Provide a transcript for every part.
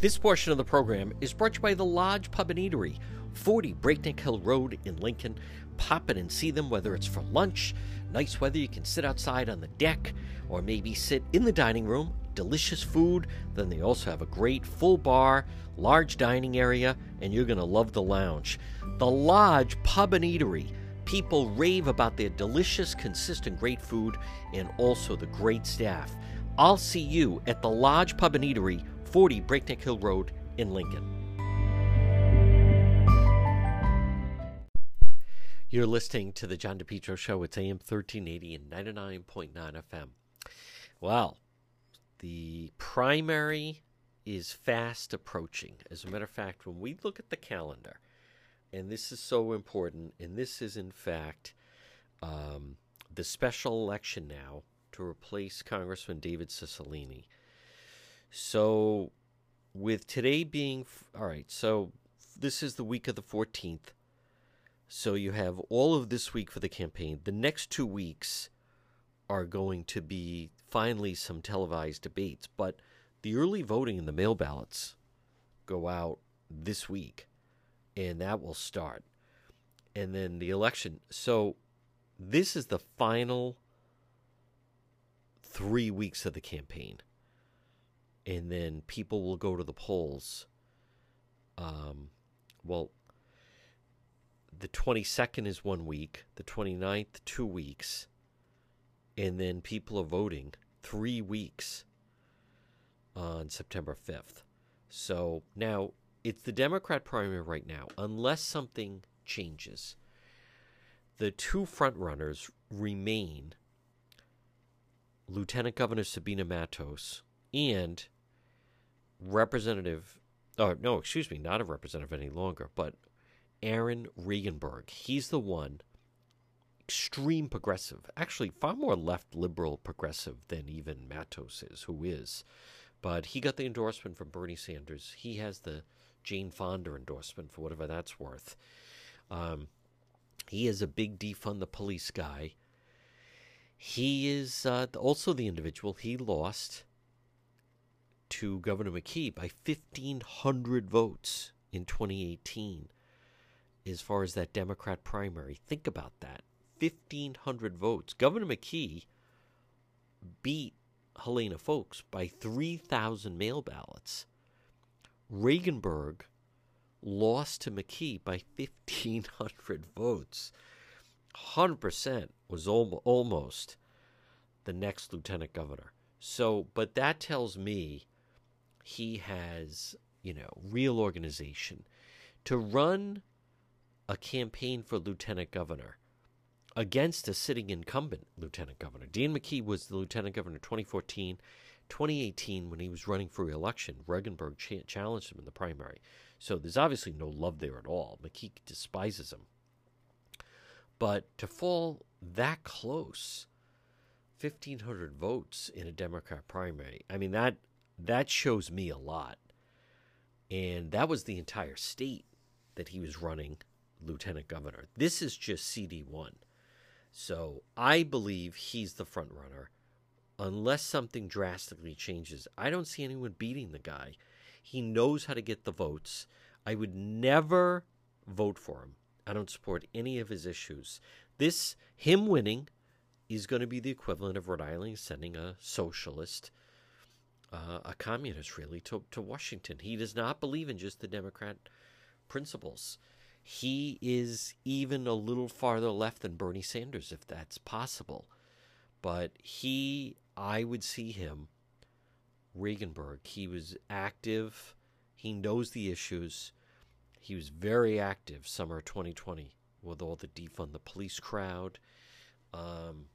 This portion of the program is brought to you by the Lodge Pub and Eatery, 40 Breakneck Hill Road in Lincoln. Pop in and see them, whether it's for lunch, nice weather, you can sit outside on the deck, or maybe sit in the dining room. Delicious food. Then they also have a great full bar, large dining area, and you're going to love the lounge. The Lodge Pub and Eatery. People rave about their delicious, consistent, great food and also the great staff. I'll see you at the Lodge Pub and Eatery, 40 Breakneck Hill Road in Lincoln. You're listening to the John DePetro Show. It's AM 1380 and 99.9 FM. Well, the primary is fast approaching. As a matter of fact, when we look at the calendar, and this is so important, and this is in fact um, the special election now to replace Congressman David Cicilline. So, with today being all right, so this is the week of the 14th. So you have all of this week for the campaign. The next two weeks are going to be finally some televised debates, but the early voting and the mail ballots go out this week, and that will start. And then the election. So this is the final three weeks of the campaign. And then people will go to the polls. Um, well, the 22nd is one week, the 29th, two weeks, and then people are voting three weeks on September 5th. So now it's the Democrat primary right now, unless something changes. The two frontrunners remain Lieutenant Governor Sabina Matos and Representative, oh, no, excuse me, not a representative any longer, but Aaron Regunberg. He's the one, extreme progressive, actually far more left liberal progressive than even Matos is, who is. But he got the endorsement from Bernie Sanders. He has the Jane Fonda endorsement for whatever that's worth. Um, he is a big defund the police guy. He is uh, also the individual he lost to Governor McKee by 1,500 votes in 2018 as far as that Democrat primary. Think about that 1,500 votes. Governor McKee beat Helena Foulkes by 3,000 mail ballots. Regunberg lost to McKee by 1,500 votes. 100% was almost the next lieutenant governor. So, but that tells me he has, you know, real organization. To run a campaign for lieutenant governor against a sitting incumbent lieutenant governor. Dan McKee was the lieutenant governor in 2014. 2018, when he was running for re-election, Regunberg ch- challenged him in the primary. So there's obviously no love there at all. McKee despises him. But to fall that close, 1,500 votes in a Democrat primary, I mean, that, that shows me a lot. And that was the entire state that he was running lieutenant governor. This is just CD1. So I believe he's the front runner. Unless something drastically changes, I don't see anyone beating the guy. He knows how to get the votes. I would never vote for him. I don't support any of his issues. This, him winning, is going to be the equivalent of Rhode Island sending a socialist, uh, a communist, really, to, to Washington. He does not believe in just the Democrat principles he is even a little farther left than Bernie Sanders, if that's possible. But he, I would see him, Regunberg, He was active. He knows the issues. He was very active summer 2020 with all the defund the police crowd. Um,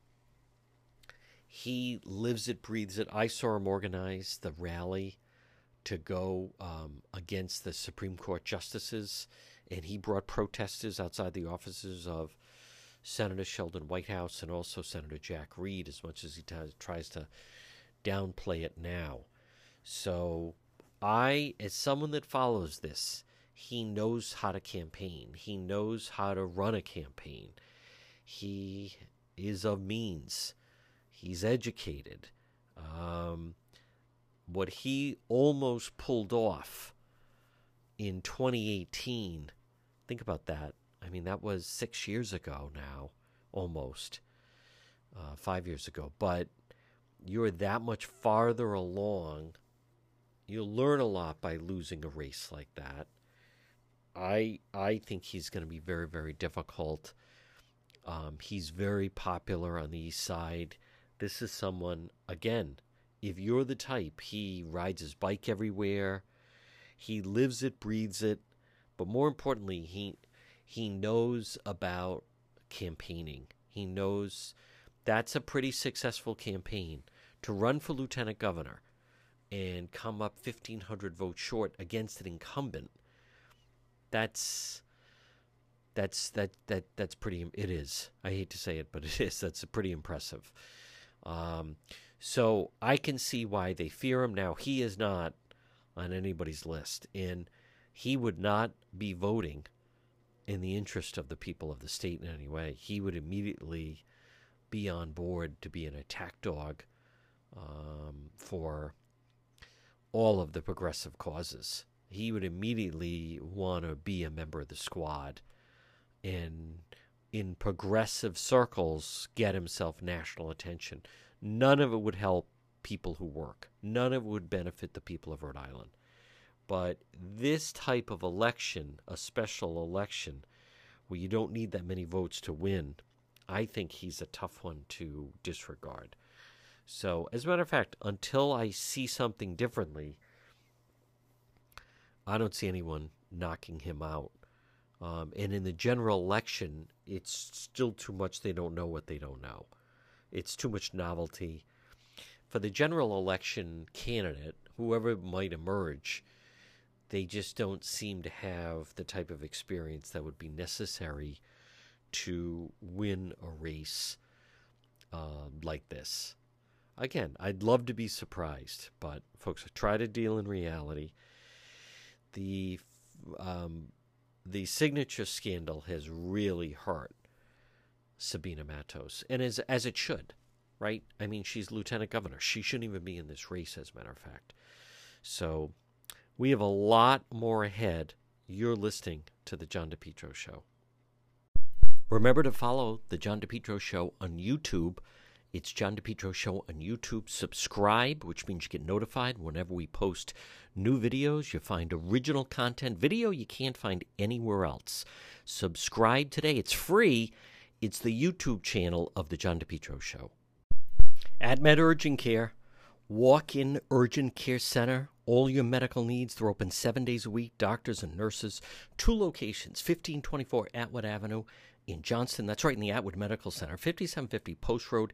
he lives it, breathes it. I saw him organize the rally to go um, against the Supreme Court justices and he brought protesters outside the offices of Senator Sheldon Whitehouse and also Senator Jack Reed, as much as he t- tries to downplay it now. So, I, as someone that follows this, he knows how to campaign. He knows how to run a campaign. He is of means. He's educated. Um, what he almost pulled off in 2018. Think about that. I mean, that was six years ago now, almost uh, five years ago. But you're that much farther along. You'll learn a lot by losing a race like that. I I think he's going to be very very difficult. Um, he's very popular on the east side. This is someone again. If you're the type, he rides his bike everywhere. He lives it, breathes it, but more importantly, he he knows about campaigning. He knows that's a pretty successful campaign to run for lieutenant governor and come up 1500 votes short against an incumbent that's that's that that that's pretty it is i hate to say it but it is that's pretty impressive um, so i can see why they fear him now he is not on anybody's list and he would not be voting in the interest of the people of the state in any way he would immediately be on board to be an attack dog um, for all of the progressive causes. He would immediately want to be a member of the squad and in progressive circles get himself national attention. None of it would help people who work. None of it would benefit the people of Rhode Island. But this type of election, a special election, where you don't need that many votes to win, I think he's a tough one to disregard. So, as a matter of fact, until I see something differently, I don't see anyone knocking him out. Um, and in the general election, it's still too much. They don't know what they don't know. It's too much novelty. For the general election candidate, whoever might emerge, they just don't seem to have the type of experience that would be necessary to win a race uh, like this. Again, I'd love to be surprised, but folks, try to deal in reality. The um, the signature scandal has really hurt Sabina Matos, and as as it should, right? I mean, she's lieutenant governor. She shouldn't even be in this race, as a matter of fact. So we have a lot more ahead. You're listening to the John DePetro Show. Remember to follow the John DePetro Show on YouTube it's John DePetro Show on YouTube. Subscribe, which means you get notified whenever we post new videos. You find original content, video you can't find anywhere else. Subscribe today. It's free. It's the YouTube channel of the John DePetro Show. AtMed Urgent Care, walk-in urgent care center. All your medical needs. They're open seven days a week. Doctors and nurses. Two locations: 1524 Atwood Avenue in Johnston. That's right in the Atwood Medical Center, 5750 Post Road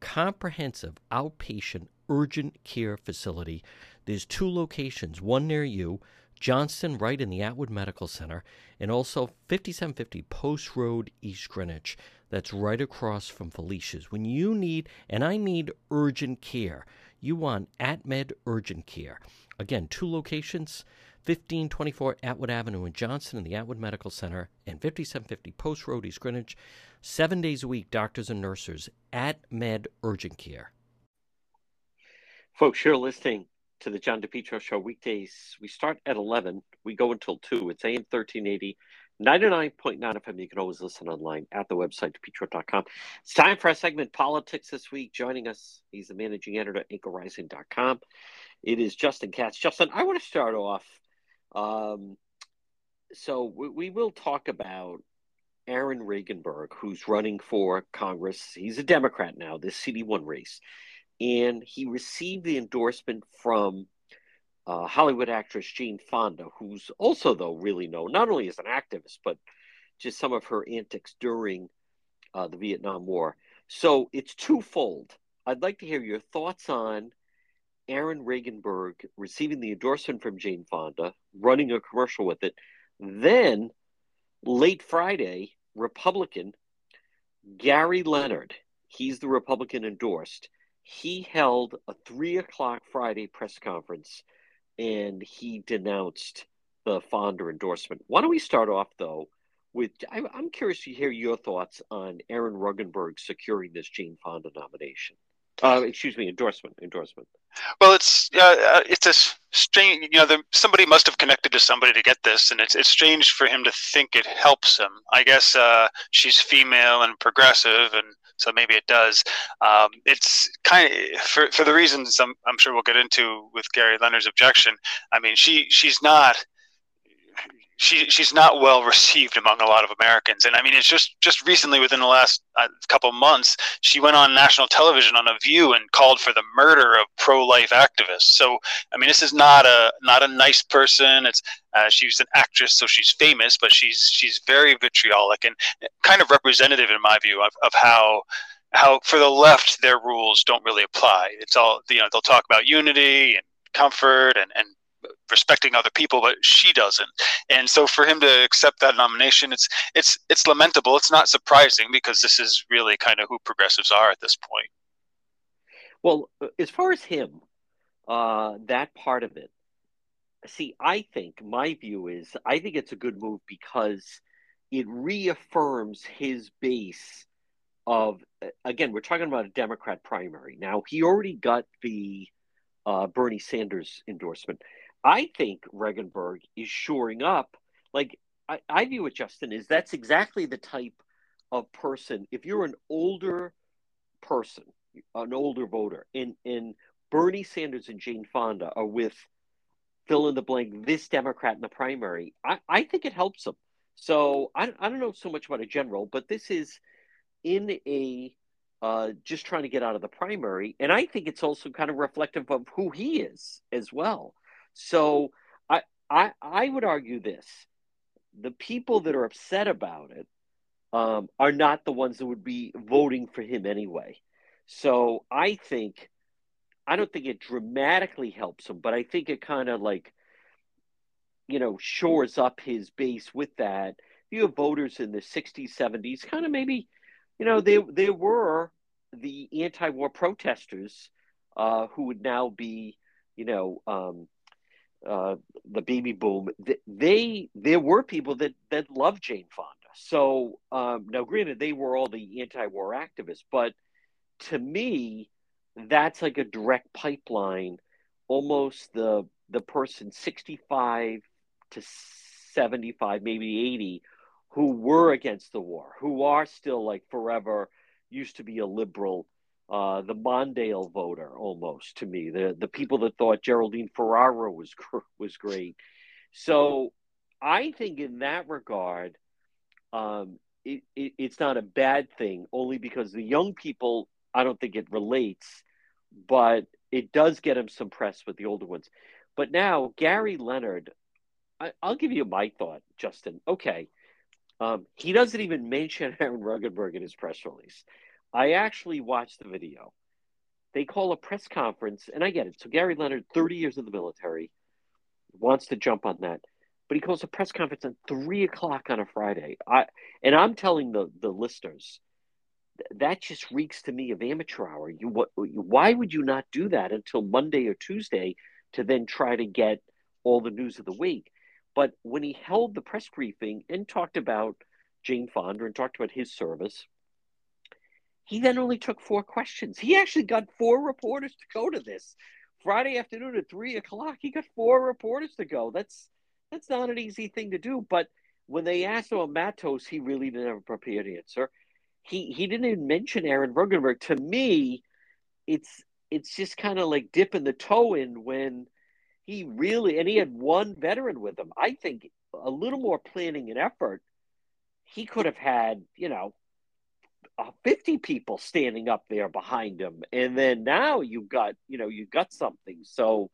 comprehensive outpatient urgent care facility. There's two locations, one near you, Johnston, right in the Atwood Medical Center, and also 5750 Post Road, East Greenwich. That's right across from Felicia's. When you need, and I need urgent care, you want AtMed Urgent Care. Again, two locations 1524 Atwood Avenue in Johnston and the Atwood Medical Center, and 5750 Post Road, East Greenwich. Seven days a week, doctors and nurses at Med Urgent Care. Folks, you're listening to the John DePetro Show weekdays. We start at 11. We go until 2. It's AM 1380, 99.9 FM. You can always listen online at the website, depetro.com. It's time for our segment, Politics This Week. Joining us, he's the managing editor at anchorrising.com. It is Justin Katz. Justin, I want to start off um, so we, we will talk about Aaron Regunberg, who's running for Congress. He's a Democrat now, this CD1 race. And he received the endorsement from uh, Hollywood actress Jane Fonda, who's also, though, really known not only as an activist, but just some of her antics during uh, the Vietnam War. So it's twofold. I'd like to hear your thoughts on Aaron Regunberg receiving the endorsement from Jane Fonda, running a commercial with it. Then, late Friday, Republican Gary Leonard, he's the Republican endorsed, he held a three o'clock Friday press conference and he denounced the Fonda endorsement. Why don't we start off, though, with I, am curious to hear your thoughts on Aaron Regunberg securing this Jane Fonda nomination. Uh, excuse me, endorsement, endorsement. Well, it's uh, it's a strange. You know, the, somebody must have connected to somebody to get this, and it's it's strange for him to think it helps him. I guess uh, she's female and progressive, and so maybe it does. Um, it's kind of for for the reasons I'm I'm sure we'll get into with Gary Leonard's objection. I mean, she she's not she she's not well received among a lot of Americans. And I mean, it's just just recently, within the last uh, couple months, she went on national television on a View and called for the murder of pro-life activists. So I mean, this is not a not a nice person. It's uh, she's an actress, so she's famous, but she's she's very vitriolic and kind of representative, in my view, of, of how how for the left their rules don't really apply. It's all you know. They'll talk about unity and comfort and, and respecting other people, but she doesn't. And so for him to accept that nomination, it's it's it's lamentable. It's not surprising because this is really kind of who progressives are at this point. Well, as far as him, uh, that part of it, see, I think my view is I think it's a good move because it reaffirms his base of again we're talking about a democrat primary now he already got the uh, bernie sanders endorsement I think Regunberg is shoring up. Like I, I view it, Justin, is that's exactly the type of person. If you're an older person, an older voter, and and Bernie Sanders and Jane Fonda are with fill in the blank this Democrat in the primary, I, I think it helps them. So I, I don't know so much about a general, but this is in a uh, just trying to get out of the primary, and I think it's also kind of reflective of who he is as well. So I, I, I would argue this: the people that are upset about it um, are not the ones that would be voting for him anyway. So I think, I don't think it dramatically helps him, but I think it kind of like, you know, shores up his base with that. You have voters in the 60s, 70s, kind of maybe, you know, they there were the anti-war protesters uh, who would now be, you know, um, uh, the baby boom, they there were people that that loved Jane Fonda. So um, now, granted, they were all the anti-war activists, but to me, that's like a direct pipeline. Almost the the person sixty-five to seventy-five, maybe eighty, who were against the war, who are still like forever used to be a liberal uh, the Mondale voter almost to me, the the people that thought Geraldine Ferraro was was great. So I think in that regard, um, it, it, it's not a bad thing, only because the young people, I don't think it relates, but it does get him some press with the older ones. But now Gary Leonard, I, will give you my thought, Justin. Okay, um, he doesn't even mention Aaron Regunberg in his press release. I actually watched the video. They call a press conference, and I get it. So Gary Leonard, 30 years in the military, wants to jump on that. But he calls a press conference at three o'clock on a Friday. I and I'm telling the the listeners that just reeks to me of amateur hour. You what? Why would you not do that until Monday or Tuesday to then try to get all the news of the week? But when he held the press briefing and talked about Jane Fonda and talked about his service, he then only took four questions. He actually got four reporters to go to this Friday afternoon at three o'clock. He got four reporters to go. That's that's not an easy thing to do. But when they asked him about Matos, he really didn't have a prepared answer. He he didn't even mention Aaron Regunberg. To me, it's it's just kind of like dipping the toe in when he really and he had one veteran with him. I think a little more planning and effort. He could have had, you know, 50 people standing up there behind him and then now you've got you know you've got something so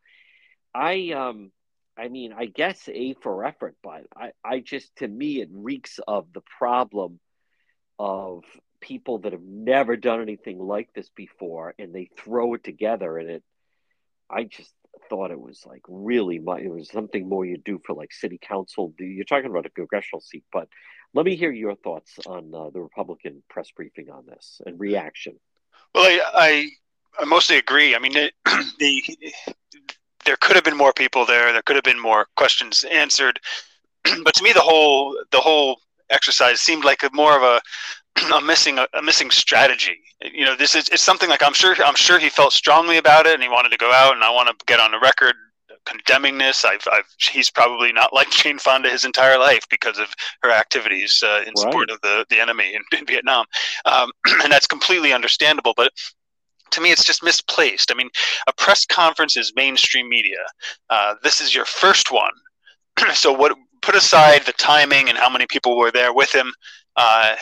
i um i mean i guess a for effort but i i just to me it reeks of the problem of people that have never done anything like this before and they throw it together and it I just thought it was like really my it was something more you do for like city council. You're talking about a congressional seat, but let me hear your thoughts on uh, the Republican press briefing on this and reaction. Well, I I, I mostly agree. I mean, it, the there could have been more people there. There could have been more questions answered. but to me, the whole the whole exercise seemed like a, more of a a missing a, a, missing strategy. You know, this is it's something like I'm sure I'm sure he felt strongly about it and he wanted to go out and I want to get on the record condemning this. I've, I've he's probably not liked Jane Fonda his entire life because of her activities uh, in right. support of the the enemy in, in Vietnam, um, and that's completely understandable. But to me, it's just misplaced. I mean, a press conference is mainstream media. Uh, this is your first one, so what? Put aside the timing and how many people were there with him. Uh,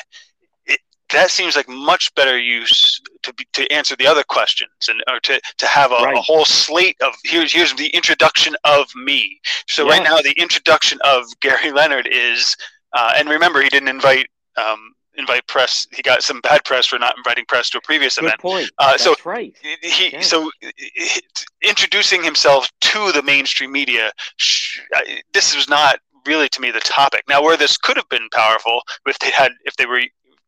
that seems like much better use to be, to answer the other questions and or to, to have a, right. a whole slate of here's here's the introduction of me. So right now the introduction of Gary Leonard is uh, and remember he didn't invite um, invite press. He got some bad press for not inviting press to a previous Good event. Point. Uh, That's so right. He yeah. so introducing himself to the mainstream media. This was not really to me the topic. Now, where this could have been powerful if they had if they were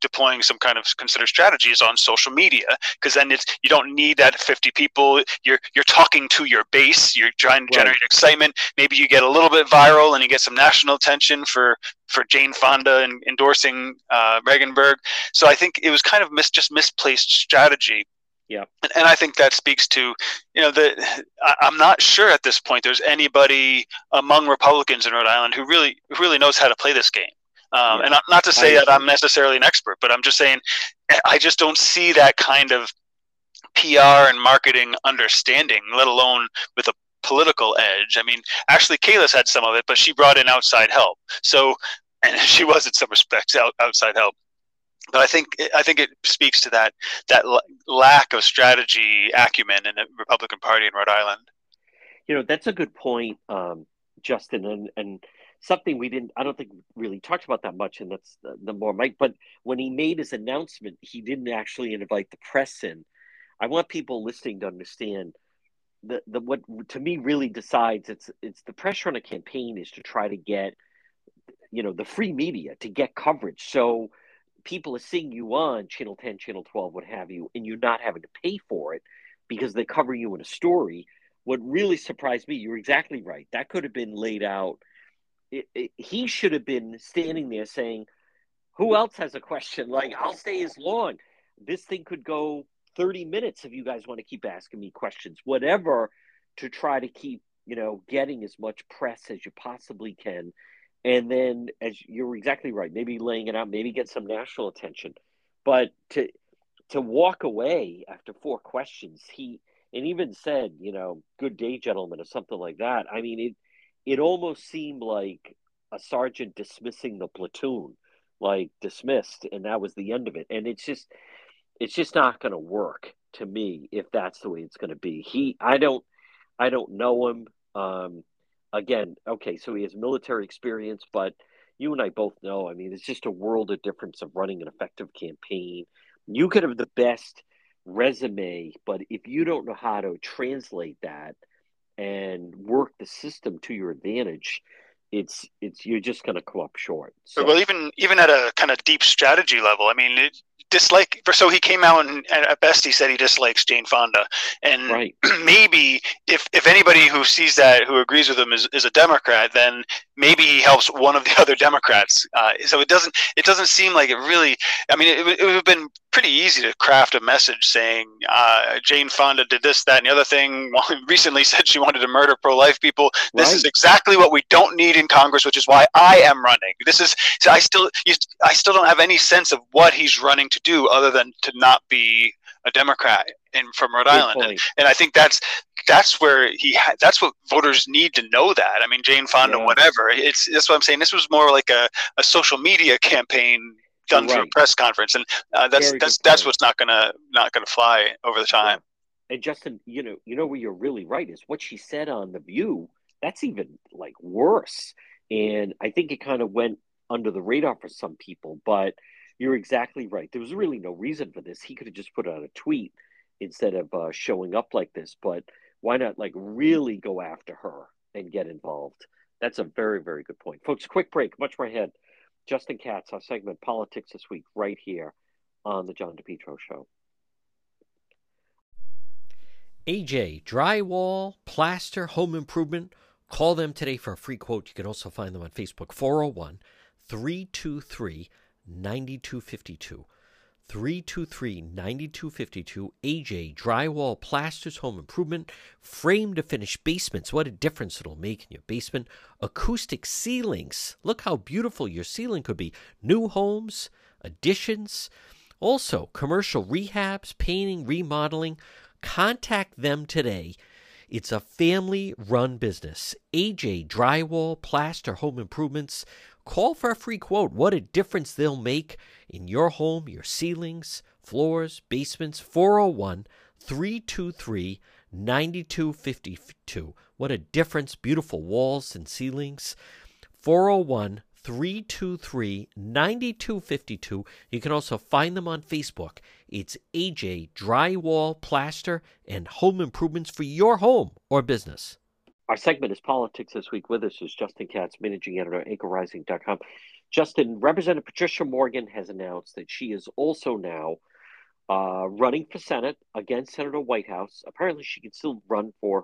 deploying some kind of considered strategies on social media because then it's you don't need that 50 people. You're you're talking to your base. You're trying to generate right. excitement. Maybe you get a little bit viral and you get some national attention for for Jane Fonda and endorsing uh, Regunberg. So I think it was kind of mis- just misplaced strategy. Yeah, and, and, I think that speaks to, you know, the I'm not sure at this point there's anybody among Republicans in Rhode Island who really who really knows how to play this game. Um, yeah. And not to say that I'm necessarily an expert, but I'm just saying I just don't see that kind of PR and marketing understanding, let alone with a political edge. I mean, actually, Kalus had some of it, but she brought in outside help. So, and she was in some respects out, outside help. But I think I think it speaks to that that lack of strategy acumen in the Republican Party in Rhode Island. You know, that's a good point, um, Justin, and and something we didn't i don't think really talked about that much and that's the, the, more mike but when he made his announcement he didn't actually invite the press in. I want people listening to understand the, the what to me really decides it's it's the pressure on a campaign is to try to get you know the free media to get coverage. So people are seeing you on channel 10 channel 12 what have you and you're not having to pay for it because they cover you in a story. What really surprised me you're exactly right that could have been laid out it, he should have been standing there saying, "Who else has a question? Like, I'll stay as long. This thing could go 30 minutes if you guys want to keep asking me questions, whatever, to try to keep you know getting as much press as you possibly can." And then, as you're exactly right, maybe laying it out, maybe get some national attention, but to to walk away after four questions, he and even said, you know, "Good day, gentlemen," or something like that. I mean, it it almost seemed like a sergeant dismissing the platoon, like dismissed, and that was the end of it. And it's just, it's just not going to work to me if that's the way it's going to be. He, I don't, I don't know him. Um, again, okay, so he has military experience, but you and I both know. I mean, it's just a world of difference of running an effective campaign. You could have the best resume, but if you don't know how to translate that and work the system to your advantage, it's it's you're just going to come up short. So. Well, even even at a kind of deep strategy level, I mean, it, dislike. So he came out and, at best he said he dislikes Jane Fonda, and right. maybe if if anybody who sees that who agrees with him is, is a Democrat, then maybe he helps one of the other Democrats. Uh, so it doesn't it doesn't seem like it really. I mean, it, it would have been pretty easy to craft a message saying uh, Jane Fonda did this, that, and the other thing. recently said she wanted to murder pro-life people. This right. is exactly what we don't need in Congress, which is why I am running. This is I still you, I still don't have any sense of what he's running to do other than to not be a Democrat in from Rhode Good Island, and, and, I think that's that's where he ha- that's what voters need to know that. I mean, Jane Fonda, yeah. whatever. It's that's what I'm saying. This was more like a, a social media campaign done right. through a press conference, and uh, that's Very that's that's what's not gonna not gonna fly over the time. Yeah. And Justin, you know, you know where you're really right is what she said on the View. That's even like worse, and I think it kind of went under the radar for some people, but you're exactly right. There was really no reason for this. He could have just put out a tweet instead of uh, showing up like this. But why not like really go after her and get involved? That's a very, very good point. Folks, quick break, much more ahead. Justin Katz, our segment Politics This Week, right here on the John DePetro Show. AJ, drywall, plaster, home improvement. Call them today for a free quote. You can also find them on Facebook, 401 323 9252. 323 9252. AJ Drywall Plasters Home Improvement. Frame to finish basements. What a difference it'll make in your basement. Acoustic ceilings. Look how beautiful your ceiling could be. New homes, additions. Also, commercial rehabs, painting, remodeling. Contact them today. It's a family run business. AJ Drywall Plaster Home Improvements. Call for a free quote. What a difference they'll make in your home, your ceilings, floors, basements. 401 323 9252. What a difference. Beautiful walls and ceilings. 401 323 9252. You can also find them on Facebook. It's AJ Drywall, Plaster, and Home Improvements for your home or business. Our segment is Politics This Week. With us is Justin Katz, Managing Editor, AnchorRising.com. Justin, Representative Patricia Morgan has announced that she is also now uh, running for Senate against Senator Whitehouse. Apparently, she can still run for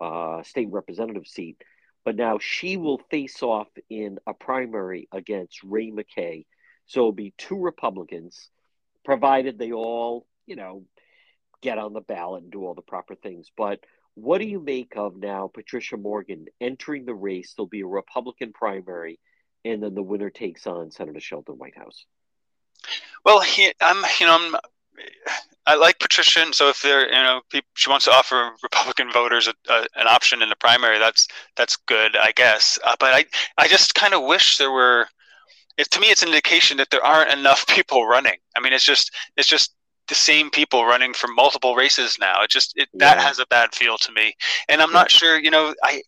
her uh, state representative seat, but now she will face off in a primary against Ray McKay. So it'll be two Republicans, provided they all, you know, get on the ballot and do all the proper things. But what do you make of now Patricia Morgan entering the race? There'll be a Republican primary, and then the winner takes on Senator Sheldon Whitehouse. Well, he, I'm, you know, I'm, I like Patricia, and so if there, you know, she wants to offer Republican voters a, a, an option in the primary, that's that's good, I guess. Uh, but I, I just kind of wish there were. It, to me, it's an indication that there aren't enough people running. I mean, it's just, it's just the same people running for multiple races now. It just it, yeah. that has a bad feel to me, and I'm not sure. You know, I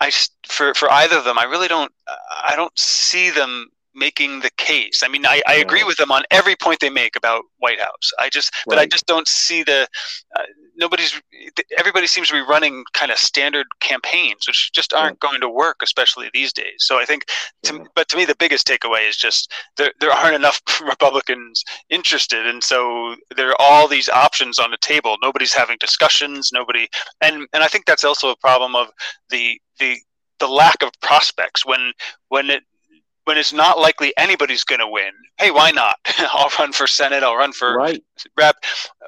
I for for either of them, I really don't I don't see them making the case. I mean, I, I agree with them on every point they make about Whitehouse. I just, right. but I just don't see the. Uh, nobody's. Everybody seems to be running kind of standard campaigns, which just aren't yeah. going to work, especially these days. So I think, to, yeah. but to me, the biggest takeaway is just there there aren't enough Republicans interested, and so there are all these options on the table. Nobody's having discussions. Nobody, and and I think that's also a problem of the the the lack of prospects when when it when it's not likely anybody's going to win. Hey, why not? I'll run for Senate. I'll run for right. rep.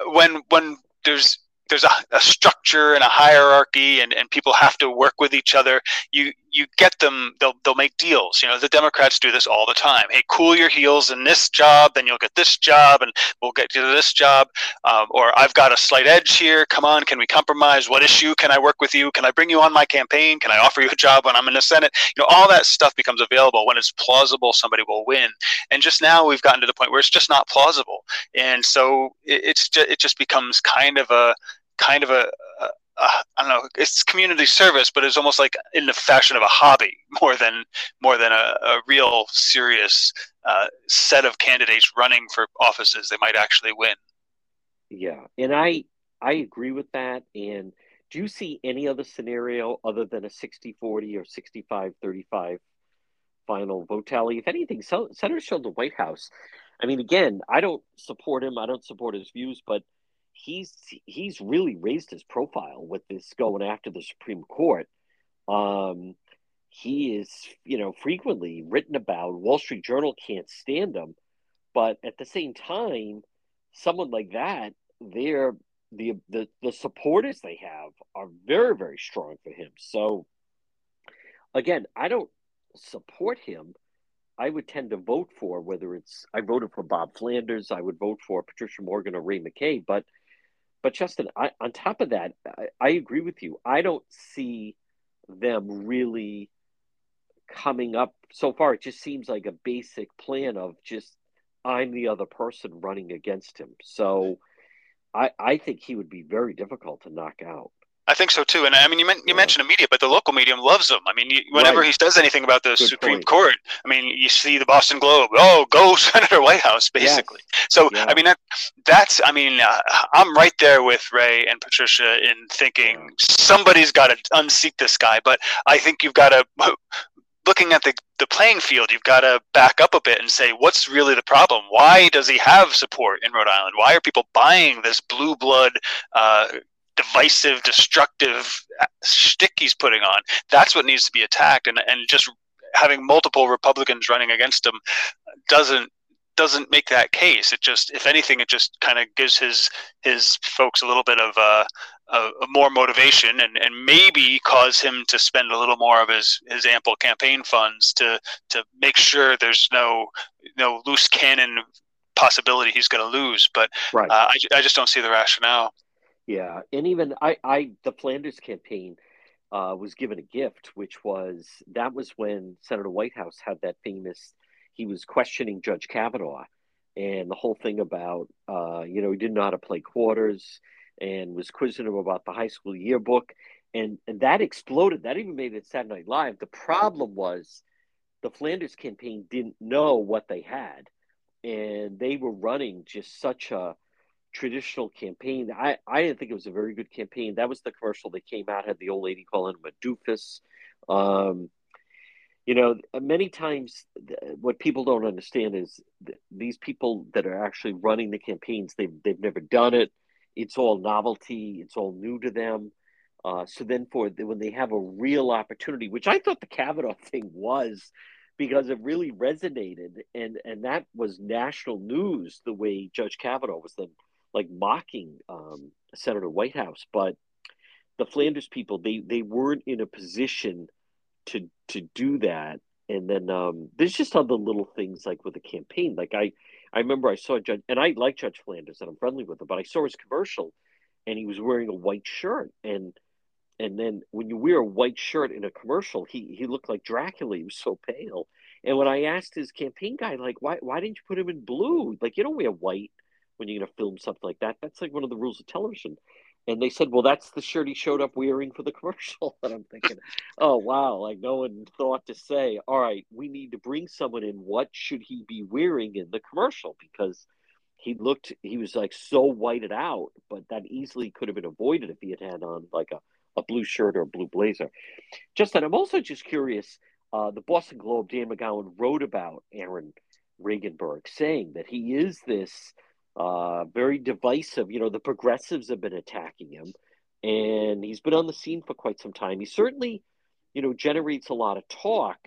When when there's there's a, a, structure and a hierarchy and, and people have to work with each other you you get them they'll they'll make deals. You know the democrats do this all the time. Hey cool your heels in this job then you'll get this job and we'll get you to this job. Um, or i've got a slight edge here. Come on can we compromise? What issue can i work with you? Can i bring you on my campaign? Can i offer you a job when i'm in the senate? You know all that stuff becomes available when it's plausible somebody will win. And just now we've gotten to the point where it's just not plausible. And so it, it's just, it just becomes kind of a kind of a, a, a I don't know, it's community service, but it's almost like in the fashion of a hobby more than more than a, a real serious uh, set of candidates running for offices they might actually win. Yeah, and I I agree with that. And do you see any other scenario other than a 60-40 or 65-35 final vote tally? If anything, Senator Sheldon Whitehouse. I mean, again, I don't support him. I don't support his views, but – he's he's really raised his profile with this going after the Supreme Court. Um, he is, you know, frequently written about. Wall Street Journal can't stand him, but at the same time, someone like that, they're the the the supporters they have are very very strong for him. So, again, I don't support him. I would tend to vote for whether it's I voted for Bob Flanders, I would vote for Patricia Morgan or Ray McKay, but but Justin, I, on top of that, I, I agree with you. I don't see them really coming up so far. It just seems like a basic plan of just I'm the other person running against him. So I, I think he would be very difficult to knock out. I think so too. And I mean, you, you yeah. mentioned the media, but the local medium loves him. I mean, you, whenever right. he says anything about the Good Supreme point. Court, I mean, you see the Boston Globe, oh, go Senator Whitehouse, basically. Yes. So, yeah. I mean, that, that's, I mean, uh, I'm right there with Ray and Patricia in thinking yeah. somebody's got to unseat this guy. But I think you've got to, looking at the, the playing field, you've got to back up a bit and say, what's really the problem? Why does he have support in Rhode Island? Why are people buying this blue blood uh, divisive, destructive shtick he's putting on. That's what needs to be attacked, and and just having multiple Republicans running against him doesn't doesn't make that case. It just, if anything, it just kind of gives his his folks a little bit of uh, a, a more motivation and, and maybe cause him to spend a little more of his, his ample campaign funds to to make sure there's no no loose cannon possibility he's going to lose. But right. uh, I, I just don't see the rationale. Yeah, and even I, I the Flanders campaign uh, was given a gift, which was that was when Senator Whitehouse had that famous. He was questioning Judge Kavanaugh, and the whole thing about uh, you know he didn't know how to play quarters, and was quizzing him about the high school yearbook, and and that exploded. That even made it Saturday Night Live. The problem was the Flanders campaign didn't know what they had, and they were running just such a traditional campaign. I, I didn't think it was a very good campaign. That was the commercial that came out, had the old lady calling him a doofus. Um, you know, many times what people don't understand is these people that are actually running the campaigns, they've, they've never done it. It's all novelty, it's all new to them. Uh, so then, for when they have a real opportunity, which I thought the Kavanaugh thing was, because it really resonated, and and that was national news. The way Judge Kavanaugh was then like mocking um, Senator Whitehouse, but the Flanders people they they weren't in a position to to do that. And then um, there's just other little things like with the campaign. Like I I remember I saw Judge and I like Judge Flanders and I'm friendly with him, but I saw his commercial and he was wearing a white shirt and and then when you wear a white shirt in a commercial, he he looked like Dracula. He was so pale. And when I asked his campaign guy, like, why why didn't you put him in blue? Like you don't wear white when you're going to film something like that. That's like one of the rules of television. And they said, well, that's the shirt he showed up wearing for the commercial. And I'm thinking, oh, wow. Like no one thought to say, all right, we need to bring someone in. What should he be wearing in the commercial? Because he looked, he was like so whited out, but that easily could have been avoided if he had had on like a, a blue shirt or a blue blazer. Just that I'm also just curious. Uh, the Boston Globe, Dan McGowan wrote about Aaron Regunberg, saying that he is this uh, very divisive. You know, the progressives have been attacking him, and he's been on the scene for quite some time. He certainly, you know, generates a lot of talk,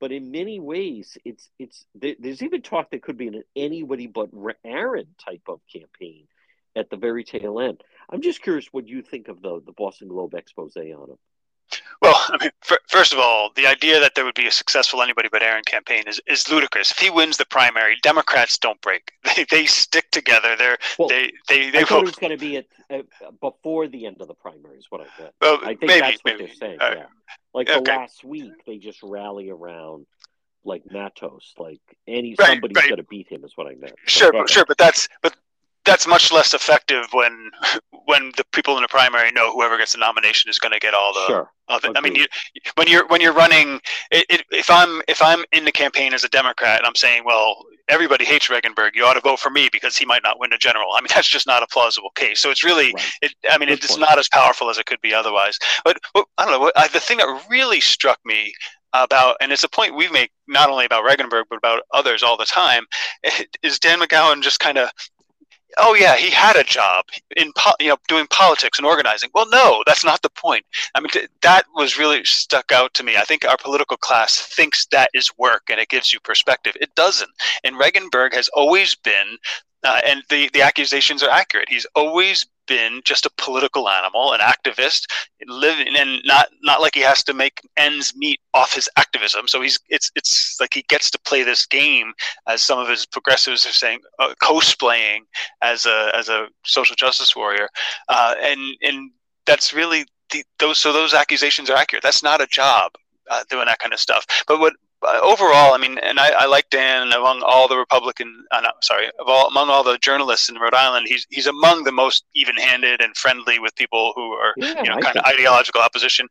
but in many ways, it's it's there's even talk that could be an anybody but Aaron type of campaign at the very tail end. I'm just curious what you think of the the Boston Globe expose on him. I mean, first of all, the idea that there would be a successful anybody but Aaron campaign is, is ludicrous. If he wins the primary, Democrats don't break; they, they stick together. They're well, they they they. I thought it was going to be at, uh, before the end of the primary. Is what I meant. Well, I think maybe, that's what maybe. they're saying. Uh, yeah, like okay. the last week, they just rally around like Matos, like any right, somebody's right. going to beat him. Is what I meant. Sure, but, sure, but that's but that's much less effective when when the people in the primary know whoever gets the nomination is going to get all the sure. I mean, you, when you're when you're running, it, it, if I'm if I'm in the campaign as a Democrat and I'm saying, well, everybody hates Regunberg, you ought to vote for me because he might not win a general. I mean, that's just not a plausible case. So it's really, right. it, I mean, it's not as powerful as it could be otherwise. But, but I don't know. What, I, the thing that really struck me about, and it's a point we make not only about Regunberg but about others all the time, is Dan McGowan just kind of oh yeah, he had a job in you know doing politics and organizing. Well, no, that's not the point. I mean, th- that was really stuck out to me. I think our political class thinks that is work and it gives you perspective. It doesn't. And Regunberg has always been, uh, and the the accusations are accurate. He's always been just a political animal, an activist, living and not not like he has to make ends meet off his activism. So he's it's it's like he gets to play this game, as some of his progressives are saying, uh, cosplaying as a as a social justice warrior, uh, and and that's really the, those so those accusations are accurate. That's not a job uh, doing that kind of stuff. But what overall, I mean, and I, I, like Dan among all the Republican, uh, no, sorry, of all among all the journalists in Rhode Island, he's he's among the most even-handed and friendly with people who are yeah, you know kind of ideological opposition.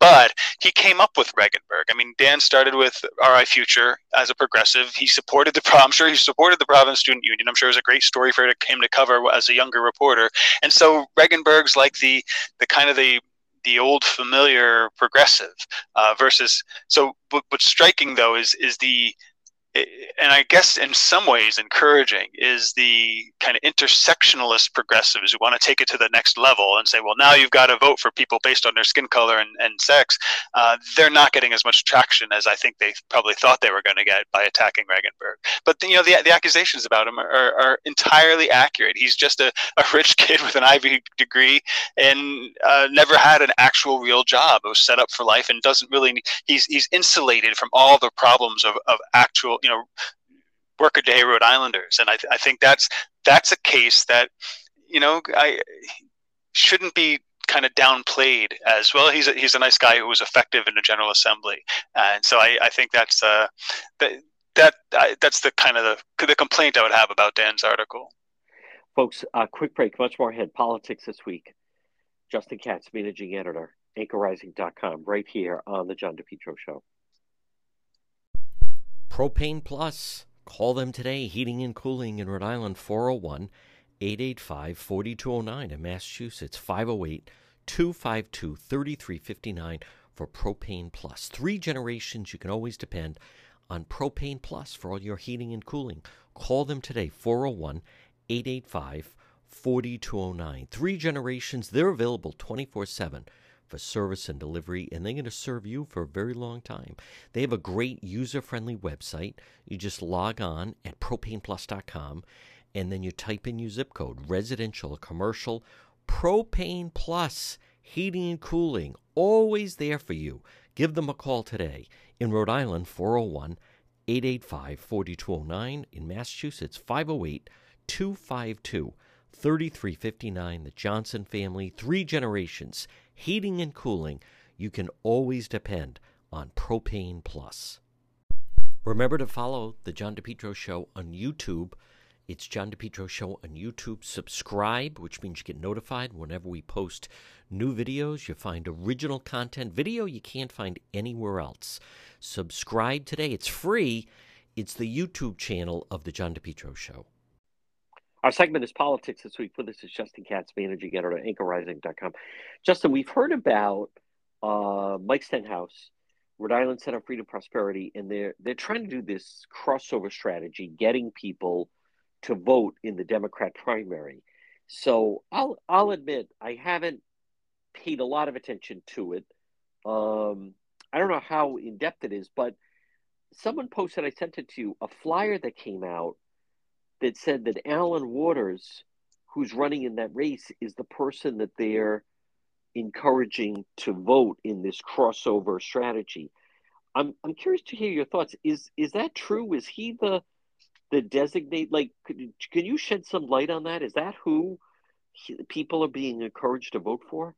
But he came up with Regunberg. I mean, Dan started with RI Future as a progressive. He supported the, I'm sure he supported the Providence Student Union. I'm sure it was a great story for him to cover as a younger reporter. And so Regunberg's like the, the kind of the, the old familiar progressive uh, versus so what's striking though is is the and I guess in some ways encouraging is the kind of intersectionalist progressives who want to take it to the next level and say, well, now you've got to vote for people based on their skin color and, and sex. Uh, they're not getting as much traction as I think they probably thought they were going to get by attacking Regunberg. But you know, the, the accusations about him are, are entirely accurate. He's just a, a rich kid with an Ivy degree and uh, never had an actual real job. It was set up for life and doesn't really. He's he's insulated from all the problems of, of actual you know workaday Rhode Islanders, and I, I think that's that's a case that you know I shouldn't be kind of downplayed as well. He's a, he's a nice guy who was effective in the General Assembly, and so I, I think that's uh, that that I, that's the kind of the the complaint I would have about Dan's article. Folks, uh, quick break. Much more ahead. Politics this week. Justin Katz, managing editor, anchorrising.com, right here on the John DePetro Show. Propane Plus. Call them today. Heating and Cooling in Rhode Island, 401 885 4209. In Massachusetts, 508 252 3359 for Propane Plus. Three generations you can always depend on Propane Plus for all your heating and cooling. Call them today, 401 885 4209. Three generations, they're available 24 7 for service and delivery, and they're going to serve you for a very long time. They have a great user friendly website. You just log on at propaneplus.com and then you type in your zip code residential, commercial, propane plus heating and cooling, always there for you. Give them a call today. In Rhode Island, 401 885 4209. In Massachusetts, 508 252 3359. The Johnson family, three generations heating and cooling, you can always depend on Propane Plus. Remember to follow the John DePetro Show on YouTube. It's John DePetro Show on YouTube. Subscribe, which means you get notified whenever we post new videos. You find original content, video you can't find anywhere else. Subscribe today. It's free. It's the YouTube channel of the John DePetro Show. Our segment is politics this week. For this is Justin Katz, managing editor at anchorrising.com. Justin, we've heard about uh, Mike Stenhouse, Rhode Island Center for Freedom Prosperity, and they're they're trying to do this crossover strategy, getting people to vote in the Democrat primary. So I'll I'll admit I haven't paid a lot of attention to it. Um, I don't know how in depth it is, but someone posted. I sent it to you a flyer that came out that said that Allen Waters, who's running in that race, is the person that they're encouraging to vote in this crossover strategy. I'm I'm curious to hear your thoughts. Is is that true? Is he the the designate? Like, could, can you shed some light on that? Is that who he, people are being encouraged to vote for?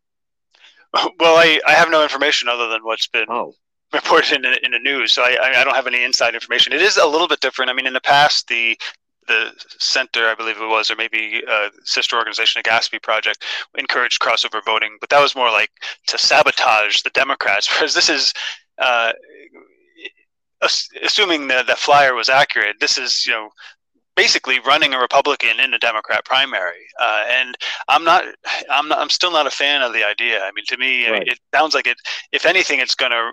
Well, I, I have no information other than what's been oh. reported in the, in the news, so I, I don't have any inside information. It is a little bit different. I mean, in the past, the the center, I believe it was, or maybe a sister organization, a Gaspee project, encouraged crossover voting, but that was more like to sabotage the Democrats. Whereas this is, uh, assuming that the flyer was accurate, this is you know basically running a Republican in a Democrat primary. Uh, and I'm not, I'm not, I'm still not a fan of the idea. I mean, to me, right. it sounds like it. If anything, it's going to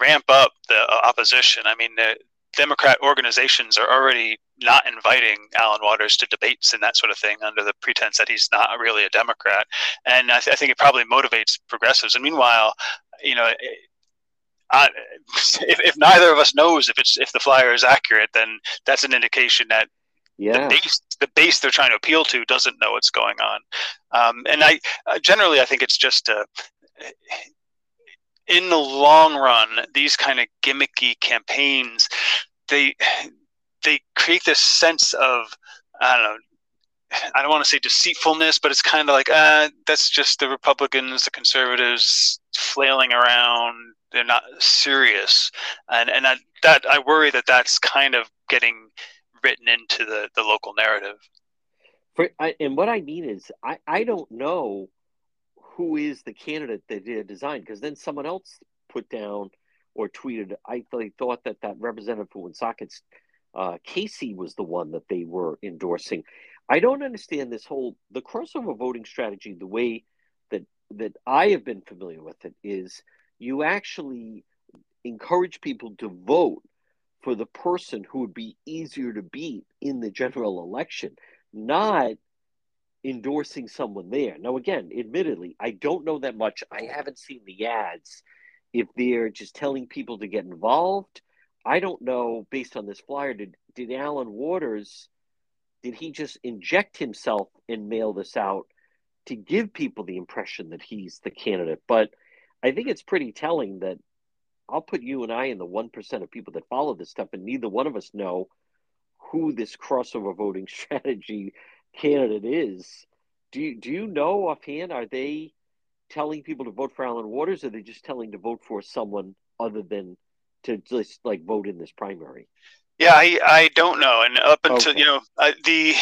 ramp up the uh, opposition. I mean, the Democrat organizations are already not inviting Allen Waters to debates and that sort of thing under the pretense that he's not really a Democrat. And I, th- I think it probably motivates progressives. And meanwhile, you know, I, if, if neither of us knows if it's if the flyer is accurate, then that's an indication that yeah. the base the base they're trying to appeal to doesn't know what's going on. Um, and I uh, generally I think it's just a in the long run, these kind of gimmicky campaigns, they they create this sense of I don't know. I don't want to say deceitfulness, but it's kind of like uh, that's just the Republicans, the conservatives flailing around, they're not serious, and and that, that I worry that that's kind of getting written into the the local narrative. For, I, and what I mean is, I I don't know who is the candidate that did design because then someone else put down or tweeted. I thought that that representative for Woonsocket's uh, Casey was the one that they were endorsing. I don't understand this whole the crossover voting strategy. The way that that I have been familiar with it is you actually encourage people to vote for the person who would be easier to beat in the general election, not endorsing someone there. Now, again, admittedly, I don't know that much. I haven't seen the ads. If they're just telling people to get involved, I don't know. Based on this flyer, did did Allen Waters? Did he just inject himself and mail this out to give people the impression that he's the candidate? But I think it's pretty telling that I'll put you and I in the 1% of people that follow this stuff, and neither one of us know who this crossover voting strategy candidate is. Do you, do you know offhand, are they telling people to vote for Allen Waters, or are they just telling to vote for someone other than to just like vote in this primary? Yeah, I, I don't know. And up until, okay. you know, uh, the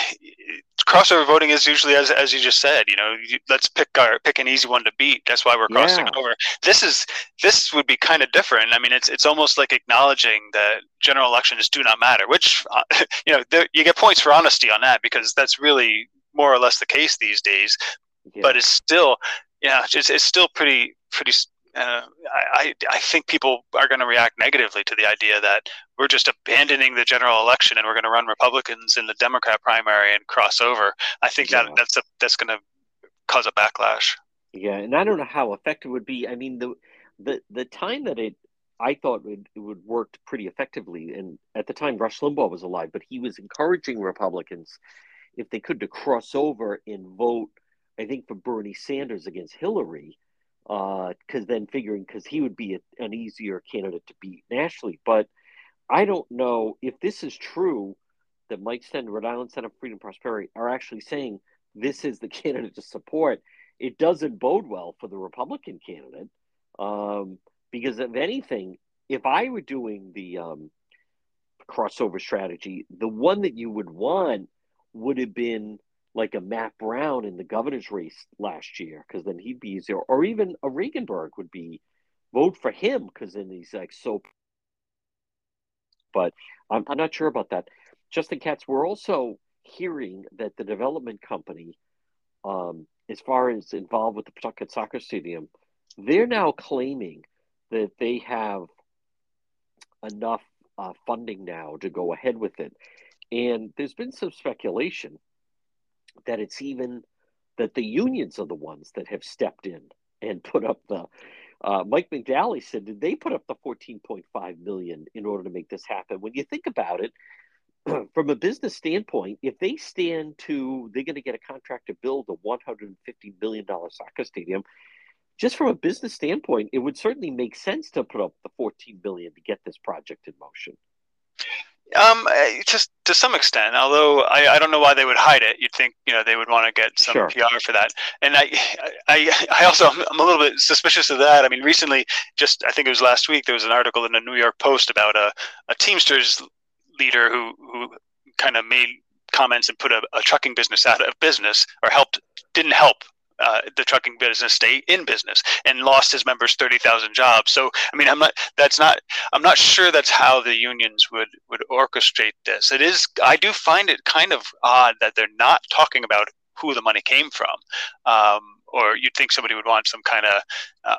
crossover voting is usually as as you just said you know you, let's pick our pick an easy one to beat that's why we're crossing yeah. over this is this would be kind of different i mean it's it's almost like acknowledging that general elections do not matter which uh, you know there, you get points for honesty on that because that's really more or less the case these days yeah. but it's still yeah it's, it's still pretty pretty uh, I, I think people are going to react negatively to the idea that we're just abandoning the general election and we're going to run Republicans in the Democrat primary and cross over. I think yeah. that that's a, that's going to cause a backlash. Yeah, and I don't know how effective it would be. I mean, the the the time that it I thought it, it would worked pretty effectively, and at the time Rush Limbaugh was alive, but he was encouraging Republicans if they could to cross over and vote. I think for Bernie Sanders against Hillary because uh, then figuring because he would be a, an easier candidate to beat nationally. But I don't know if this is true that Mike Sten, Rhode Island Center for Freedom and Prosperity, are actually saying this is the candidate to support. It doesn't bode well for the Republican candidate um, because, if anything, if I were doing the um, crossover strategy, the one that you would want would have been like a Matt Brown in the governor's race last year, because then he'd be easier, or even a Regunberg would be vote for him because then he's like so. But I'm, I'm not sure about that. Justin Katz, we're also hearing that the development company, um, as far as involved with the Pawtucket Soccer Stadium, they're now claiming that they have enough uh, funding now to go ahead with it. And there's been some speculation that it's even that the unions are the ones that have stepped in and put up the uh, Mike McDally said, did they put up the 14.5 million in order to make this happen? When you think about it, from a business standpoint, if they stand to, they're going to get a contract to build a 150 million dollar soccer stadium. Just from a business standpoint, it would certainly make sense to put up the 14 billion to get this project in motion. Um, just to some extent, although I, I don't know why they would hide it. You'd think you know they would want to get some sure. PR for that. And I, I, I also I'm a little bit suspicious of that. I mean, recently, just I think it was last week, there was an article in the New York Post about a, a Teamsters leader who who kind of made comments and put a, a trucking business out of business or helped didn't help uh, the trucking business stay in business and lost his members 30,000 jobs. So, I mean, I'm not, that's not, I'm not sure that's how the unions would, would orchestrate this. It is, I do find it kind of odd that they're not talking about who the money came from. Um, or you'd think somebody would want some kind of uh,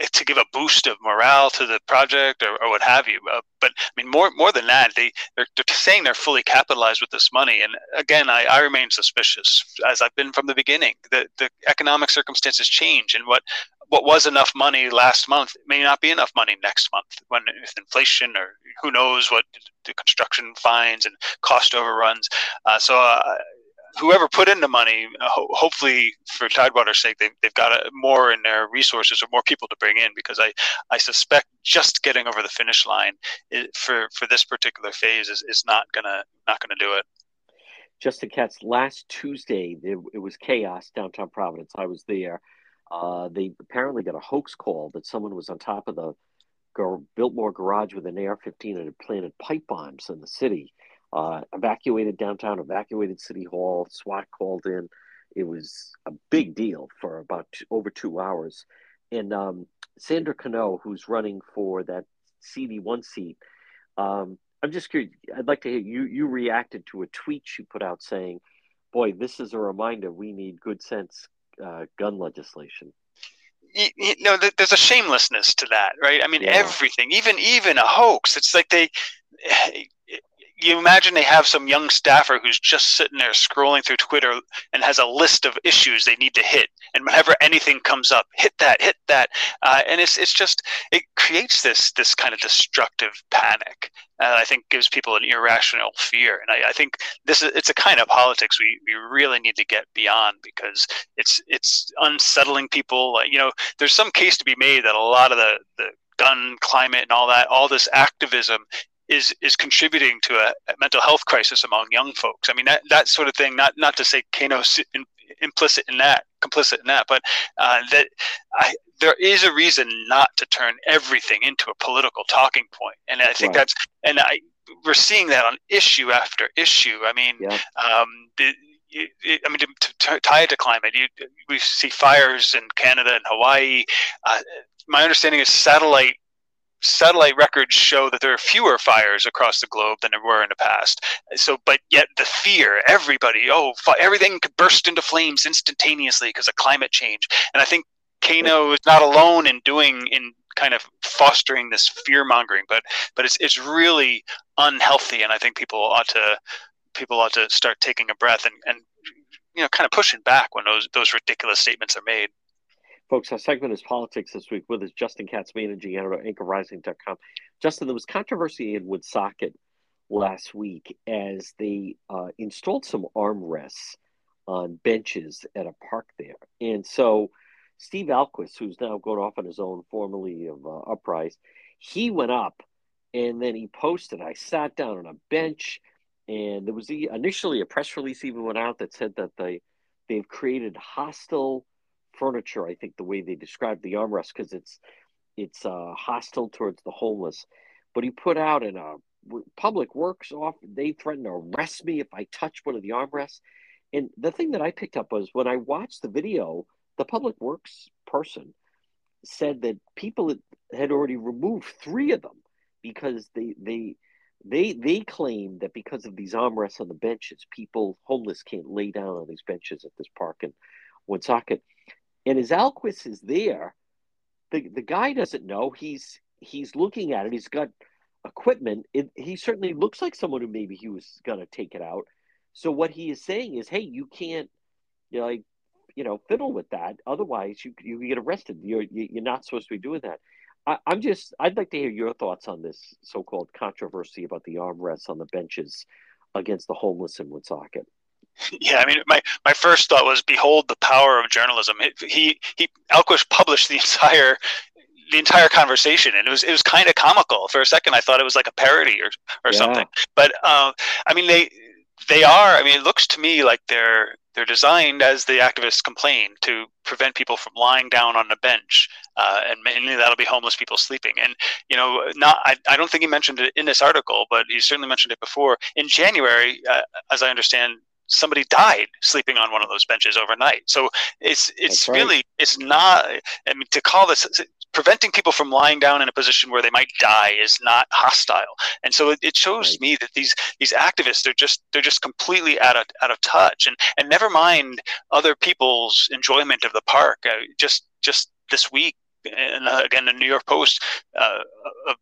to give a boost of morale to the project or, or what have you. Uh, but I mean, more more than that, they they're, they're, saying they're fully capitalized with this money. And again, I, I remain suspicious, as I've been from the beginning. The the economic circumstances change, and what what was enough money last month may not be enough money next month when with inflation or who knows what the construction fines and cost overruns. Uh, so uh, whoever put in the money, ho- hopefully for Tidewater's sake, they've, they've got a, more in their resources or more people to bring in because I, I suspect just getting over the finish line is, for, for this particular phase is, is not gonna not gonna do it. Justin Katz, last Tuesday it, it was chaos downtown Providence. I was there. Uh, they apparently got a hoax call that someone was on top of the Biltmore garage with an AR-15 and had planted pipe bombs in the city. Uh, evacuated downtown, evacuated City Hall. SWAT called in. It was a big deal for about two, over two hours. And um, Sandra Cano, who's running for that CD1 seat, um, I'm just curious. I'd like to hear you. You reacted to a tweet she put out saying, "Boy, this is a reminder we need good sense uh, gun legislation." You, you know, there's a shamelessness to that, right? I mean, yeah. everything, even even a hoax. It's like they you imagine they have some young staffer who's just sitting there scrolling through Twitter and has a list of issues they need to hit, and whenever anything comes up, hit that, hit that, uh, and it's it's just it creates this this kind of destructive panic. Uh, I think gives people an irrational fear, and I, I, think this is it's a kind of politics we, we really need to get beyond because it's it's unsettling people. Uh, you know, there's some case to be made that a lot of the the gun climate and all that, all this activism is is contributing to a, a, mental health crisis among young folks. I mean that that sort of thing. Not not to say Cano's in, implicit in that, complicit in that, but uh, that I, there is a reason not to turn everything into a political talking point. point, and I think right. that's and I we're seeing that on issue after issue. I mean, yeah. um, the, I mean, to, to, tie it to climate, you, we see fires in Canada and Hawaii. Uh, my understanding is satellite satellite records show that there are fewer fires across the globe than there were in the past. So, but yet the fear, everybody, oh, everything could burst into flames instantaneously because of climate change. And I think Cano is not alone in doing in kind of fostering this fear mongering, but but it's it's really unhealthy, and I think people ought to people ought to start taking a breath and and you know kind of pushing back when those those ridiculous statements are made. Folks, our segment is politics this week with us, Justin Katz, managing editor anchorrising.com. Justin, there was controversy in Woonsocket last week as they uh, installed some armrests on benches at a park there. And so Steve Ahlquist, who's now going off on his own, formerly of uh, Uprise, he went up and then he posted, I sat down on a bench and there was initially a press release even went out that said that they, they've created hostile furniture. I think the way they describe the armrest because it's it's uh, hostile towards the homeless. But he put out in a public works off. They threatened to arrest me if I touch one of the armrests. And the thing that I picked up was when I watched the video, the public works person said that people had already removed three of them because they they they they claim that because of these armrests on the benches, people homeless can't lay down on these benches at this park in Woonsocket. And as Ahlquist is there, the, the guy doesn't know. He's he's looking at it. He's got equipment. It, he certainly looks like someone who maybe he was gonna take it out. So what he is saying is, hey, you can't, you know, like, you know, fiddle with that. Otherwise, you you get arrested. You're you're not supposed to be doing that. I, I'm just. I'd like to hear your thoughts on this so-called controversy about the armrests on the benches against the homeless in Woonsocket. Yeah, I mean, my, my first thought was, behold the power of journalism. he he Ahlquist published the entire the entire conversation, and it was it was kind of comical. For a second, I thought it was like a parody or or yeah. something. But uh, I mean, they they are. I mean, it looks to me like they're they're designed, as the activists complain, to prevent people from lying down on a bench, uh, and mainly that'll be homeless people sleeping. And you know, not I, I don't think he mentioned it in this article, but he certainly mentioned it before. In January, uh, as I understand, somebody died sleeping on one of those benches overnight. So it's it's right. really it's not. I mean, to call this preventing people from lying down in a position where they might die is not hostile. And so it, it shows right. me that these these activists they're just they're just completely out of out of touch. And and never mind other people's enjoyment of the park. Uh, just just this week, and uh, again, the New York Post, uh, a,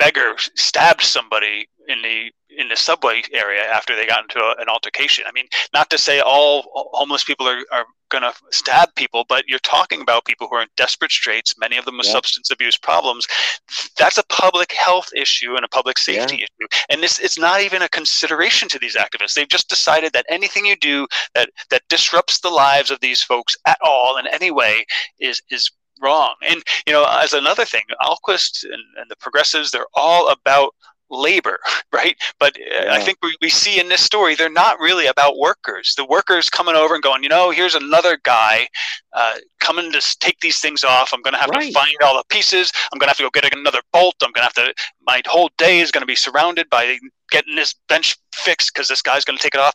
beggar stabbed somebody in the in the subway area after they got into a, an altercation. I mean, not to say all homeless people are, are going to stab people, but you're talking about people who are in desperate straits, many of them with yeah. substance abuse problems. That's a public health issue and a public safety yeah. issue. And this it's not even a consideration to these activists. They've just decided that anything you do that that disrupts the lives of these folks at all in any way is is wrong. And you know, as another thing, Ahlquist and, and the progressives, they're all about labor, right? But uh, yeah. I think we, we see in this story, they're not really about workers. The workers coming over and going, you know, here's another guy uh, coming to take these things off. I'm going to have right. to find all the pieces. I'm going to have to go get another bolt. I'm going to have to, my whole day is going to be surrounded by getting this bench fixed because this guy's going to take it off.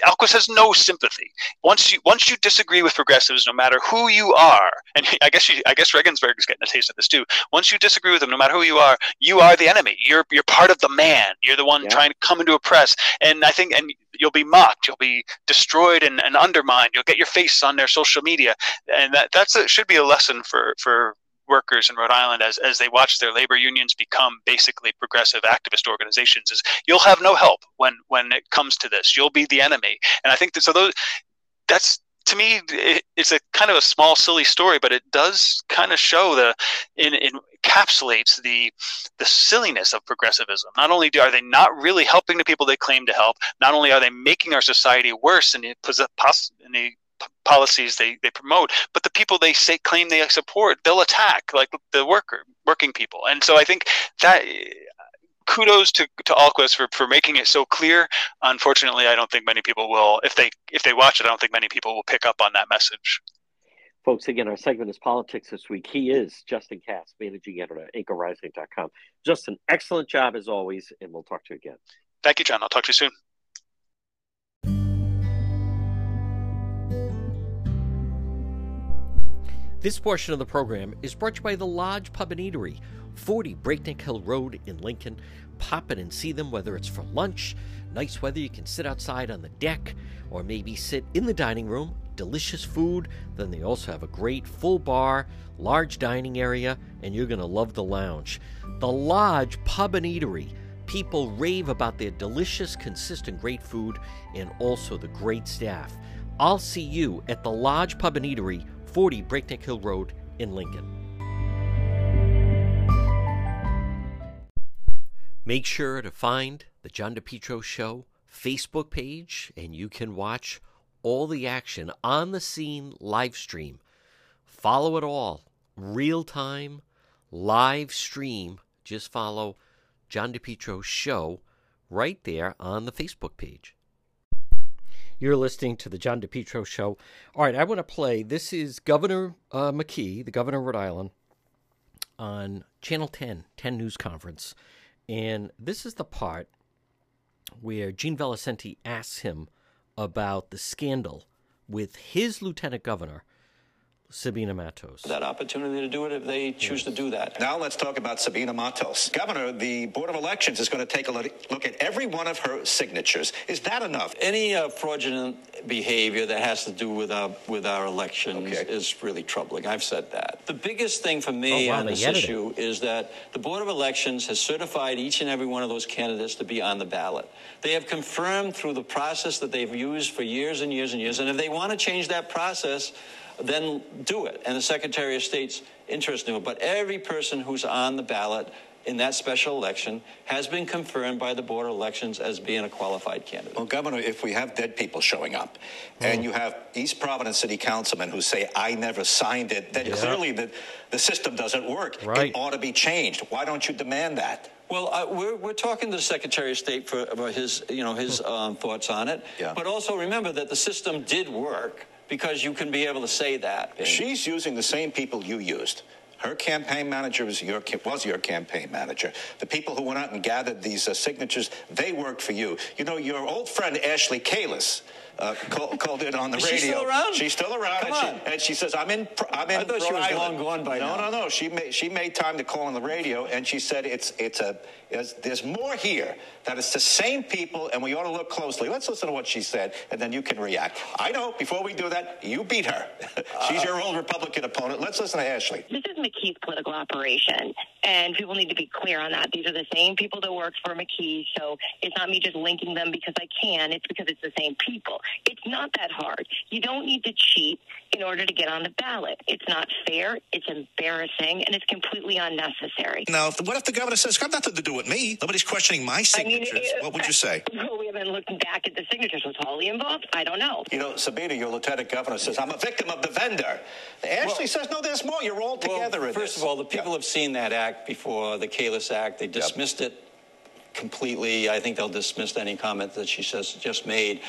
Ahlquist has no sympathy. Once you once you disagree with progressives, no matter who you are, and I guess you, I guess Regunberg is getting a taste of this too. Once you disagree with them, no matter who you are, you are the enemy. You're you're part of the man. You're the one yeah. trying to come into oppress. And I think and you'll be mocked. You'll be destroyed and, and undermined. You'll get your face on their social media, and that that's a, should be a lesson for for workers in Rhode Island as, as they watch their labor unions become basically progressive activist organizations is you'll have no help when when it comes to this. You'll be the enemy. And I think that so those that's to me it, it's a kind of a small silly story but it does kind of show the in, in encapsulates the the silliness of progressivism not only do, are they not really helping the people they claim to help not only are they making our society worse in the, in the policies they, they promote, but the people they say claim they support, they'll attack like the worker working people. And so I think that kudos to, to Ahlquist for, for making it so clear. Unfortunately, I don't think many people will if they if they watch it, I don't think many people will pick up on that message. Folks, again, our segment is politics this week. He is Justin Katz, managing editor at anchorrising.com. Just an excellent job as always, and we'll talk to you again. Thank you, John. I'll talk to you soon. This portion of the program is brought to you by the Lodge Pub and Eatery, 40 Breakneck Hill Road in Lincoln. Pop in and see them whether it's for lunch, nice weather, you can sit outside on the deck, or maybe sit in the dining room. Delicious food. Then they also have a great full bar, large dining area, and you're going to love the lounge. The Lodge Pub and Eatery. People rave about their delicious, consistent, great food and also the great staff. I'll see you at the Lodge Pub and Eatery 40 Breakneck Hill Road in Lincoln. Make sure to find the John DePetro Show Facebook page and you can watch all the action on the scene live stream. Follow it all, real time, live stream. Just follow John DePetro Show right there on the Facebook page. You're listening to the John DePetro Show. All right, I want to play. This is Governor uh, McKee, the governor of Rhode Island, on Channel 10, 10 News Conference. And this is the part where Gene Valicenti asks him about the scandal with his lieutenant governor Sabina Matos. That opportunity to do it if they choose yes. to do that. Now let's talk about Sabina Matos. Governor, the Board of Elections is going to take a look at every one of her signatures. Is that enough? Any uh, fraudulent behavior that has to do with our with our elections okay. is really troubling. I've said that. The biggest thing for me oh, wow, on this issue it. is that the Board of Elections has certified each and every one of those candidates to be on the ballot. They have confirmed through the process that they've used for years and years and years. And if they want to change that process, then do it. And the Secretary of State's interested in it. But every person who's on the ballot in that special election has been confirmed by the Board of Elections as being a qualified candidate. Well, Governor, if we have dead people showing up mm. and you have East Providence city councilmen who say, I never signed it, then yeah. clearly the, the system doesn't work. Right. It ought to be changed. Why don't you demand that? Well, uh, we're, we're talking to the Secretary of State for, for his, you know, his um, thoughts on it. Yeah. But also remember that the system did work because you can be able to say that. She's using the same people you used. Her campaign manager was your, was your campaign manager. The people who went out and gathered these uh, signatures, they worked for you. You know, your old friend Ashley Kalus uh, call, called it on the Is radio. She's still around. She's still around. Come and, on. She, and she says, "I'm in. I'm in." I thought she was Island. long gone by no, now. No, no, no. She made she made time to call on the radio, and she said, "It's it's a it's, there's more here. That it's the same people, and we ought to look closely. Let's listen to what she said, and then you can react. I know. Before we do that, you beat her. She's uh, your old Republican opponent. Let's listen to Ashley. This is McKee's political operation, and people need to be clear on that. These are the same people that work for McKee, so it's not me just linking them because I can. It's because it's the same people. It's not that hard. You don't need to cheat in order to get on the ballot. It's not fair. It's embarrassing, and it's completely unnecessary. Now, what if the governor says, "Got nothing to do with me. Nobody's questioning my signatures." I mean, it, what would you say? Well, we haven't looked back at the signatures. Was Holly involved? I don't know. You know, Sabina, your lieutenant governor says, "I'm a victim of the vendor." Ashley well, says, "No, there's more. You're all together." Well, first this. of all, the people yeah. have seen that act before, the Kalus Act. They dismissed yep. it completely. I think they'll dismiss any comment that she says just made.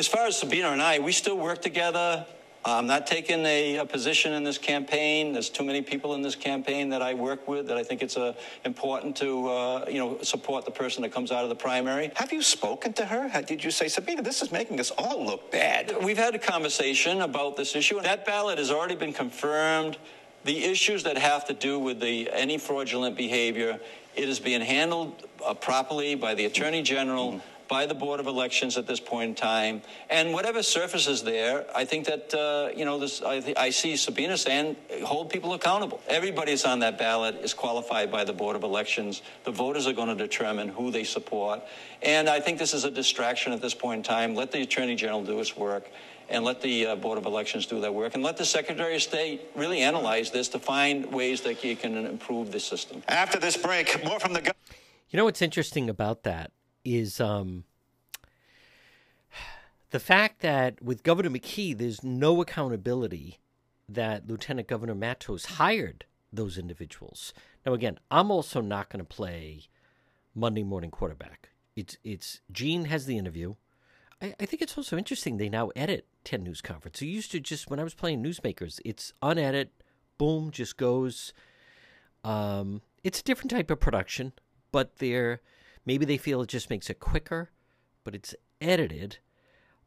As far as Sabina and I, we still work together. I'm not taking a, a, position in this campaign. There's too many people in this campaign that I work with that I think it's uh, important to, uh, you know, support the person that comes out of the primary. Have you spoken to her? Did you say, Sabina, this is making us all look bad? We've had a conversation about this issue. That ballot has already been confirmed. The issues that have to do with the any fraudulent behavior, it is being handled uh, properly by the Attorney General. Mm by the Board of Elections at this point in time. And whatever surfaces there, I think that, uh, you know, this, I, th- I, see Sabina saying hold people accountable. Everybody that's on that ballot is qualified by the Board of Elections. The voters are going to determine who they support. And I think this is a distraction at this point in time. Let the Attorney General do his work and let the uh, Board of Elections do their work, and let the Secretary of State really analyze this to find ways that you can improve the system. After this break, more from the. Go- you know what's interesting about that is um, the fact that with Governor McKee, there's no accountability that Lieutenant Governor Matos hired those individuals. Now, again, I'm also not going to play Monday morning quarterback. It's it's Gene has the interview. I, I think it's also interesting they now edit 10 news conference. It used to just when I was playing newsmakers, it's unedited, boom, just goes. Um, it's a different type of production, but they're Maybe they feel it just makes it quicker, but it's edited.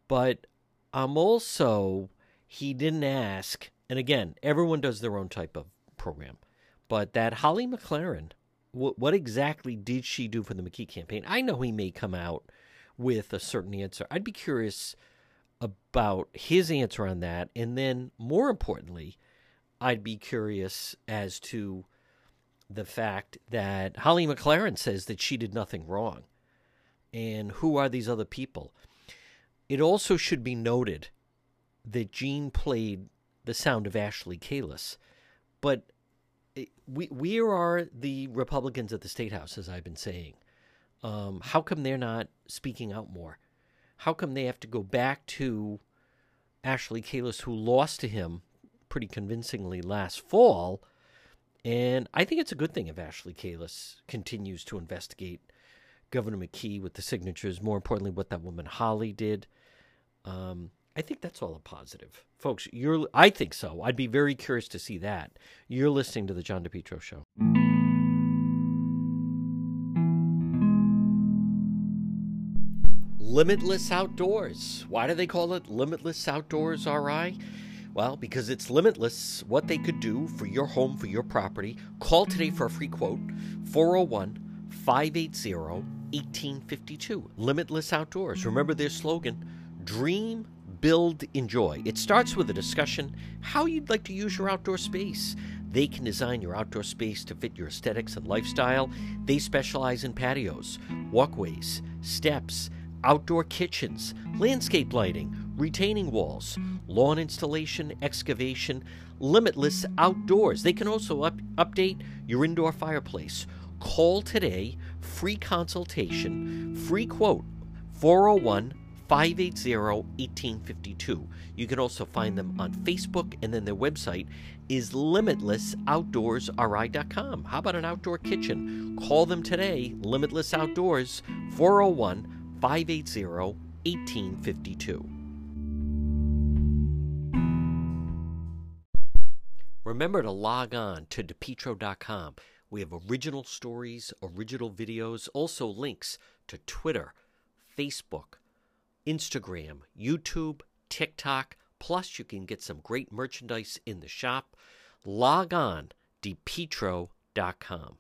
But I'm also, he didn't ask, and again, everyone does their own type of program, but that Holly McLaren, what, what exactly did she do for the McKee campaign? I know he may come out with a certain answer. I'd be curious about his answer on that. And then, more importantly, I'd be curious as to the fact that Holly McLaren says that she did nothing wrong. And who are these other people? It also should be noted that Gene played the sound of Ashley Kalus. But we, we are the Republicans at the State House, as I've been saying. Um, how come they're not speaking out more? How come they have to go back to Ashley Kalus, who lost to him pretty convincingly last fall? And I think it's a good thing if Ashley Kalus continues to investigate Governor McKee with the signatures. More importantly, what that woman Holly did. Um, I think that's all a positive, folks. You're, I think so. I'd be very curious to see that. You're listening to the John DePetro Show. Limitless Outdoors. Why do they call it Limitless Outdoors RI? Well, because it's limitless what they could do for your home, for your property. Call today for a free quote 401 580 1852. Limitless Outdoors. Remember their slogan Dream, Build, Enjoy. It starts with a discussion how you'd like to use your outdoor space. They can design your outdoor space to fit your aesthetics and lifestyle. They specialize in patios, walkways, steps, outdoor kitchens, landscape lighting, retaining walls, lawn installation, excavation, limitless outdoors. They can also up- update your indoor fireplace. Call today, free consultation, free quote, 401 580 1852. You can also find them on Facebook, and then their website is limitlessoutdoorsri.com. How about an outdoor kitchen? Call them today, Limitless Outdoors, 401 580 1852. Remember to log on to depetro.com. We have original stories, original videos, also links to Twitter, Facebook, Instagram, YouTube, TikTok. Plus, you can get some great merchandise in the shop. Log on, depetro.com.